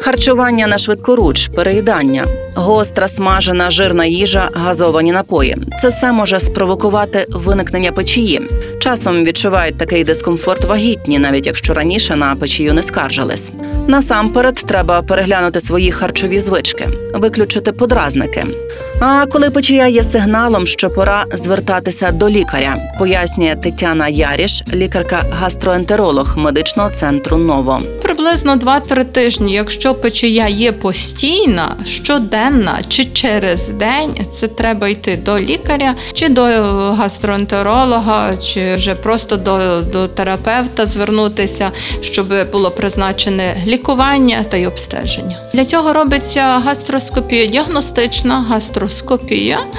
Харчування на швидкоруч, переїдання, гостра, смажена, жирна їжа, газовані напої. Це все може спровокувати виникнення печії. Часом відчувають такий дискомфорт вагітні, навіть якщо раніше на печію не скаржились. Насамперед треба переглянути свої харчові звички, виключити подразники. А коли печія є сигналом, що пора звертатися до лікаря, пояснює Тетяна Яріш, лікарка-гастроентеролог медичного центру Ново. Приблизно 2-3 тижні, якщо печія є постійна, щоденна чи через день, це треба йти до лікаря, чи до гастроентеролога, чи вже просто до, до терапевта звернутися, щоб було призначене лікування та й обстеження. Для цього робиться гастроскопія, діагностична гастроскопія,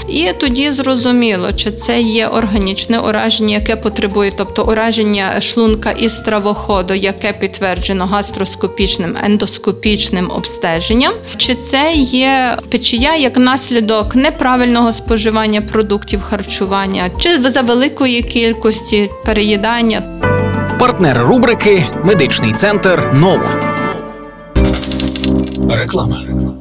і тоді зрозуміло, чи це є органічне ураження, яке потребує, тобто ураження шлунка і стравоходу, яке підтверджено гастроскопічним ендоскопічним обстеженням, чи це є печія як наслідок неправильного споживання продуктів харчування, чи за великої кількості переїдання. Партнер рубрики Медичний центр Ново. Реклама.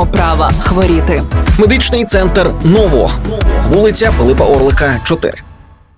маємо права хворіти. Медичний центр Ново, вулиця Пилипа Орлика, 4.